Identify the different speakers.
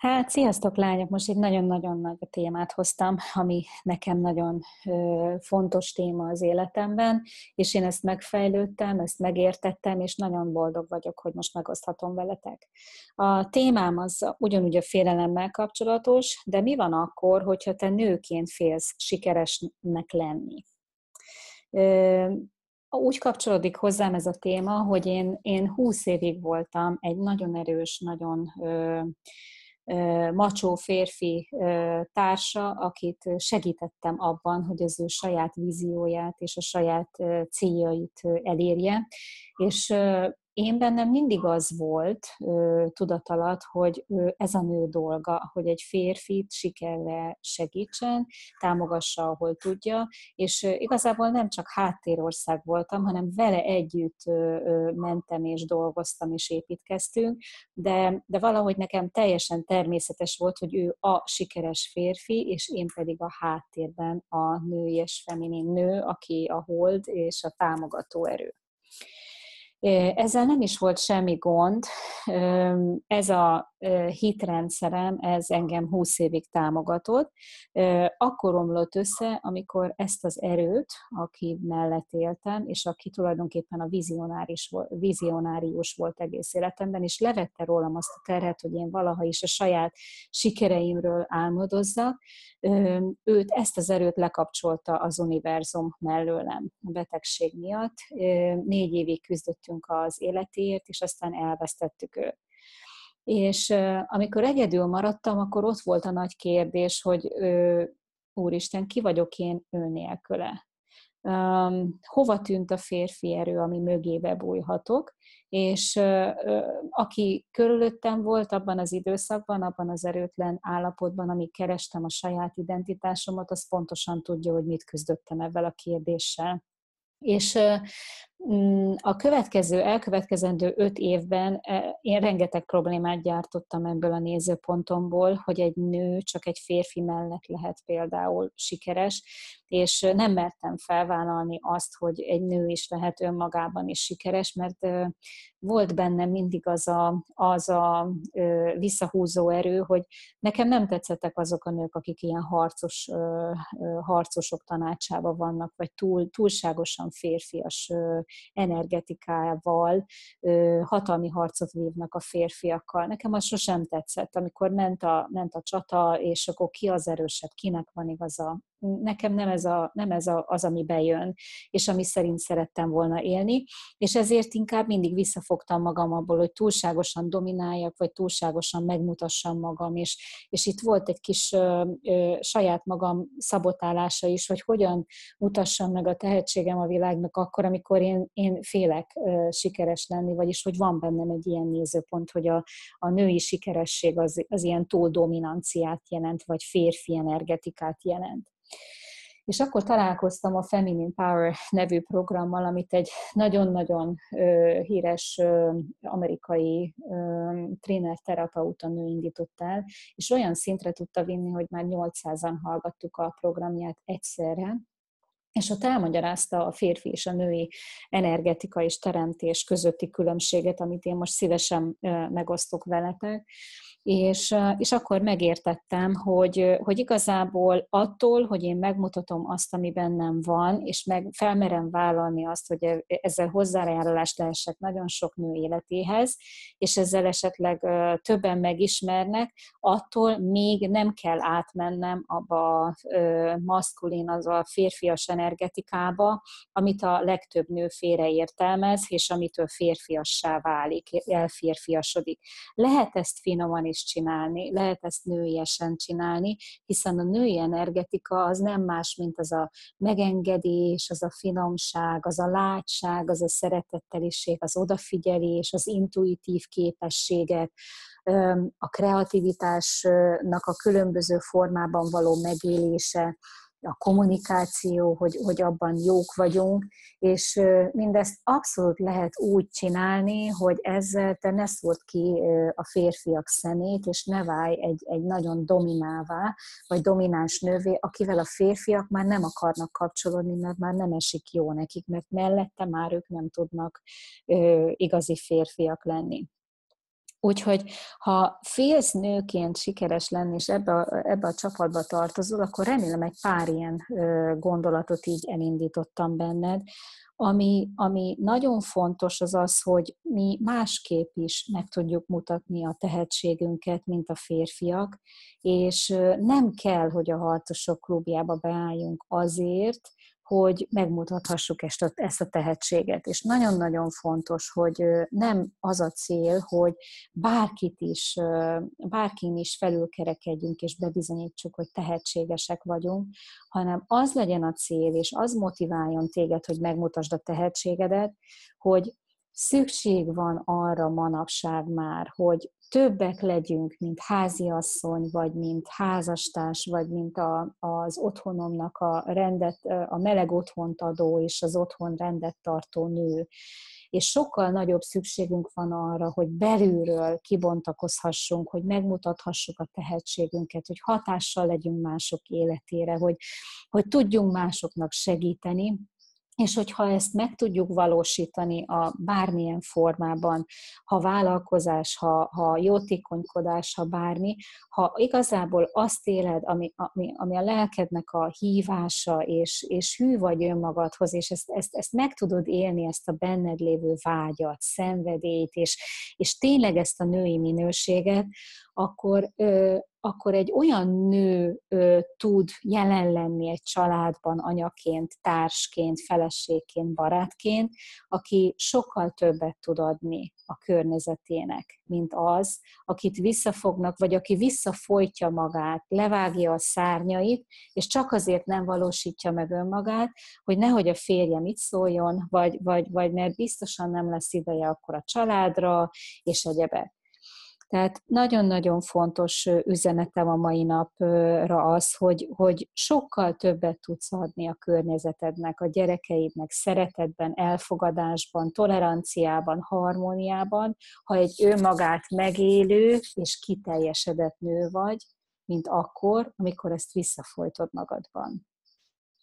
Speaker 1: Hát, sziasztok lányok! Most egy nagyon-nagyon nagy témát hoztam, ami nekem nagyon ö, fontos téma az életemben, és én ezt megfejlődtem, ezt megértettem, és nagyon boldog vagyok, hogy most megoszthatom veletek. A témám az ugyanúgy a félelemmel kapcsolatos, de mi van akkor, hogyha te nőként félsz sikeresnek lenni? Ö, úgy kapcsolódik hozzám ez a téma, hogy én, én 20 évig voltam egy nagyon erős, nagyon ö, macsó férfi társa, akit segítettem abban, hogy az ő saját vízióját és a saját céljait elérje. És én bennem mindig az volt ö, tudatalat, hogy ez a nő dolga, hogy egy férfit sikerre segítsen, támogassa, ahol tudja, és igazából nem csak háttérország voltam, hanem vele együtt mentem és dolgoztam és építkeztünk, de, de valahogy nekem teljesen természetes volt, hogy ő a sikeres férfi, és én pedig a háttérben a női és feminin nő, aki a hold és a támogató erő. Ezzel nem is volt semmi gond. Ez a hitrendszerem, ez engem 20 évig támogatott. Akkor omlott össze, amikor ezt az erőt, aki mellett éltem, és aki tulajdonképpen a vizionáris, vizionárius volt egész életemben, és levette rólam azt a terhet, hogy én valaha is a saját sikereimről álmodozzak, őt, ezt az erőt lekapcsolta az univerzum mellőlem a betegség miatt. Négy évig küzdöttünk az életéért, és aztán elvesztettük őt. És amikor egyedül maradtam, akkor ott volt a nagy kérdés, hogy Úristen, ki vagyok én ő nélküle? Um, hova tűnt a férfi erő, ami mögébe bújhatok, és uh, aki körülöttem volt abban az időszakban, abban az erőtlen állapotban, amíg kerestem a saját identitásomat, az pontosan tudja, hogy mit küzdöttem ebben a kérdéssel. És a következő, elkövetkezendő öt évben e, én rengeteg problémát gyártottam ebből a nézőpontomból, hogy egy nő csak egy férfi mellett lehet például sikeres, és nem mertem felvállalni azt, hogy egy nő is lehet önmagában is sikeres, mert volt bennem mindig az a, az a visszahúzó erő, hogy nekem nem tetszettek azok a nők, akik ilyen harcos, harcosok tanácsában vannak, vagy túl, túlságosan férfias energetikával hatalmi harcot vívnak a férfiakkal. Nekem az sosem tetszett, amikor ment a, ment a csata, és akkor ki az erősebb, kinek van igaza, nekem nem ez, a, nem ez a, az, ami bejön, és ami szerint szerettem volna élni, és ezért inkább mindig visszafogtam magam abból, hogy túlságosan domináljak, vagy túlságosan megmutassam magam, és, és itt volt egy kis ö, ö, saját magam szabotálása is, hogy hogyan mutassam meg a tehetségem a világnak akkor, amikor én, én félek ö, sikeres lenni, vagyis hogy van bennem egy ilyen nézőpont, hogy a, a női sikeresség az, az ilyen túl dominanciát jelent, vagy férfi energetikát jelent. És akkor találkoztam a Feminine Power nevű programmal, amit egy nagyon-nagyon híres amerikai tréner-terapeuta nő indított el, és olyan szintre tudta vinni, hogy már 800-an hallgattuk a programját egyszerre, és ott elmagyarázta a férfi és a női energetika és teremtés közötti különbséget, amit én most szívesen megosztok veletek, és, és akkor megértettem, hogy, hogy igazából attól, hogy én megmutatom azt, ami bennem van, és meg felmerem vállalni azt, hogy e, ezzel hozzájárulást lehessek nagyon sok nő életéhez, és ezzel esetleg többen megismernek, attól még nem kell átmennem abba a maszkulin, az a férfias energetikába, amit a legtöbb nő félreértelmez, és amitől férfiassá válik, elférfiasodik. Lehet ezt finoman is csinálni, lehet ezt nőiesen csinálni, hiszen a női energetika az nem más, mint az a megengedés, az a finomság, az a látság, az a szeretetteliség, az odafigyelés, az intuitív képességek, a kreativitásnak a különböző formában való megélése, a kommunikáció, hogy, hogy abban jók vagyunk, és mindezt abszolút lehet úgy csinálni, hogy ezzel te ne szólt ki a férfiak szemét, és ne válj egy, egy nagyon dominává, vagy domináns nővé, akivel a férfiak már nem akarnak kapcsolódni, mert már nem esik jó nekik, mert mellette már ők nem tudnak igazi férfiak lenni. Úgyhogy ha félsz nőként sikeres lenni, és ebbe a, ebbe a csapatba tartozol, akkor remélem egy pár ilyen gondolatot így elindítottam benned, ami, ami nagyon fontos az az, hogy mi másképp is meg tudjuk mutatni a tehetségünket, mint a férfiak, és nem kell, hogy a harcosok klubjába beálljunk azért, hogy megmutathassuk ezt a, ezt a tehetséget. És nagyon-nagyon fontos, hogy nem az a cél, hogy bárkit is, bárkin is felülkerekedjünk és bebizonyítsuk, hogy tehetségesek vagyunk, hanem az legyen a cél, és az motiváljon téged, hogy megmutasd a tehetségedet, hogy szükség van arra manapság már, hogy többek legyünk, mint háziasszony, vagy mint házastárs, vagy mint a, az otthonomnak a rendet, a meleg otthont adó és az otthon rendet tartó nő. És sokkal nagyobb szükségünk van arra, hogy belülről kibontakozhassunk, hogy megmutathassuk a tehetségünket, hogy hatással legyünk mások életére, hogy, hogy tudjunk másoknak segíteni, és hogyha ezt meg tudjuk valósítani a bármilyen formában, ha vállalkozás, ha, ha jótékonykodás, ha bármi, ha igazából azt éled, ami, ami, ami a lelkednek a hívása, és, és hű vagy önmagadhoz, és ezt, ezt, ezt meg tudod élni, ezt a benned lévő vágyat, szenvedélyt, és, és tényleg ezt a női minőséget, akkor, akkor egy olyan nő tud jelen lenni egy családban anyaként, társként, feleségként, barátként, aki sokkal többet tud adni a környezetének, mint az, akit visszafognak, vagy aki visszafolytja magát, levágja a szárnyait, és csak azért nem valósítja meg önmagát, hogy nehogy a férje mit szóljon, vagy, vagy, vagy mert biztosan nem lesz ideje akkor a családra, és egyebek. Tehát nagyon-nagyon fontos üzenetem a mai napra az, hogy, hogy sokkal többet tudsz adni a környezetednek, a gyerekeidnek szeretetben, elfogadásban, toleranciában, harmóniában, ha egy önmagát megélő és kiteljesedett nő vagy, mint akkor, amikor ezt visszafolytod magadban.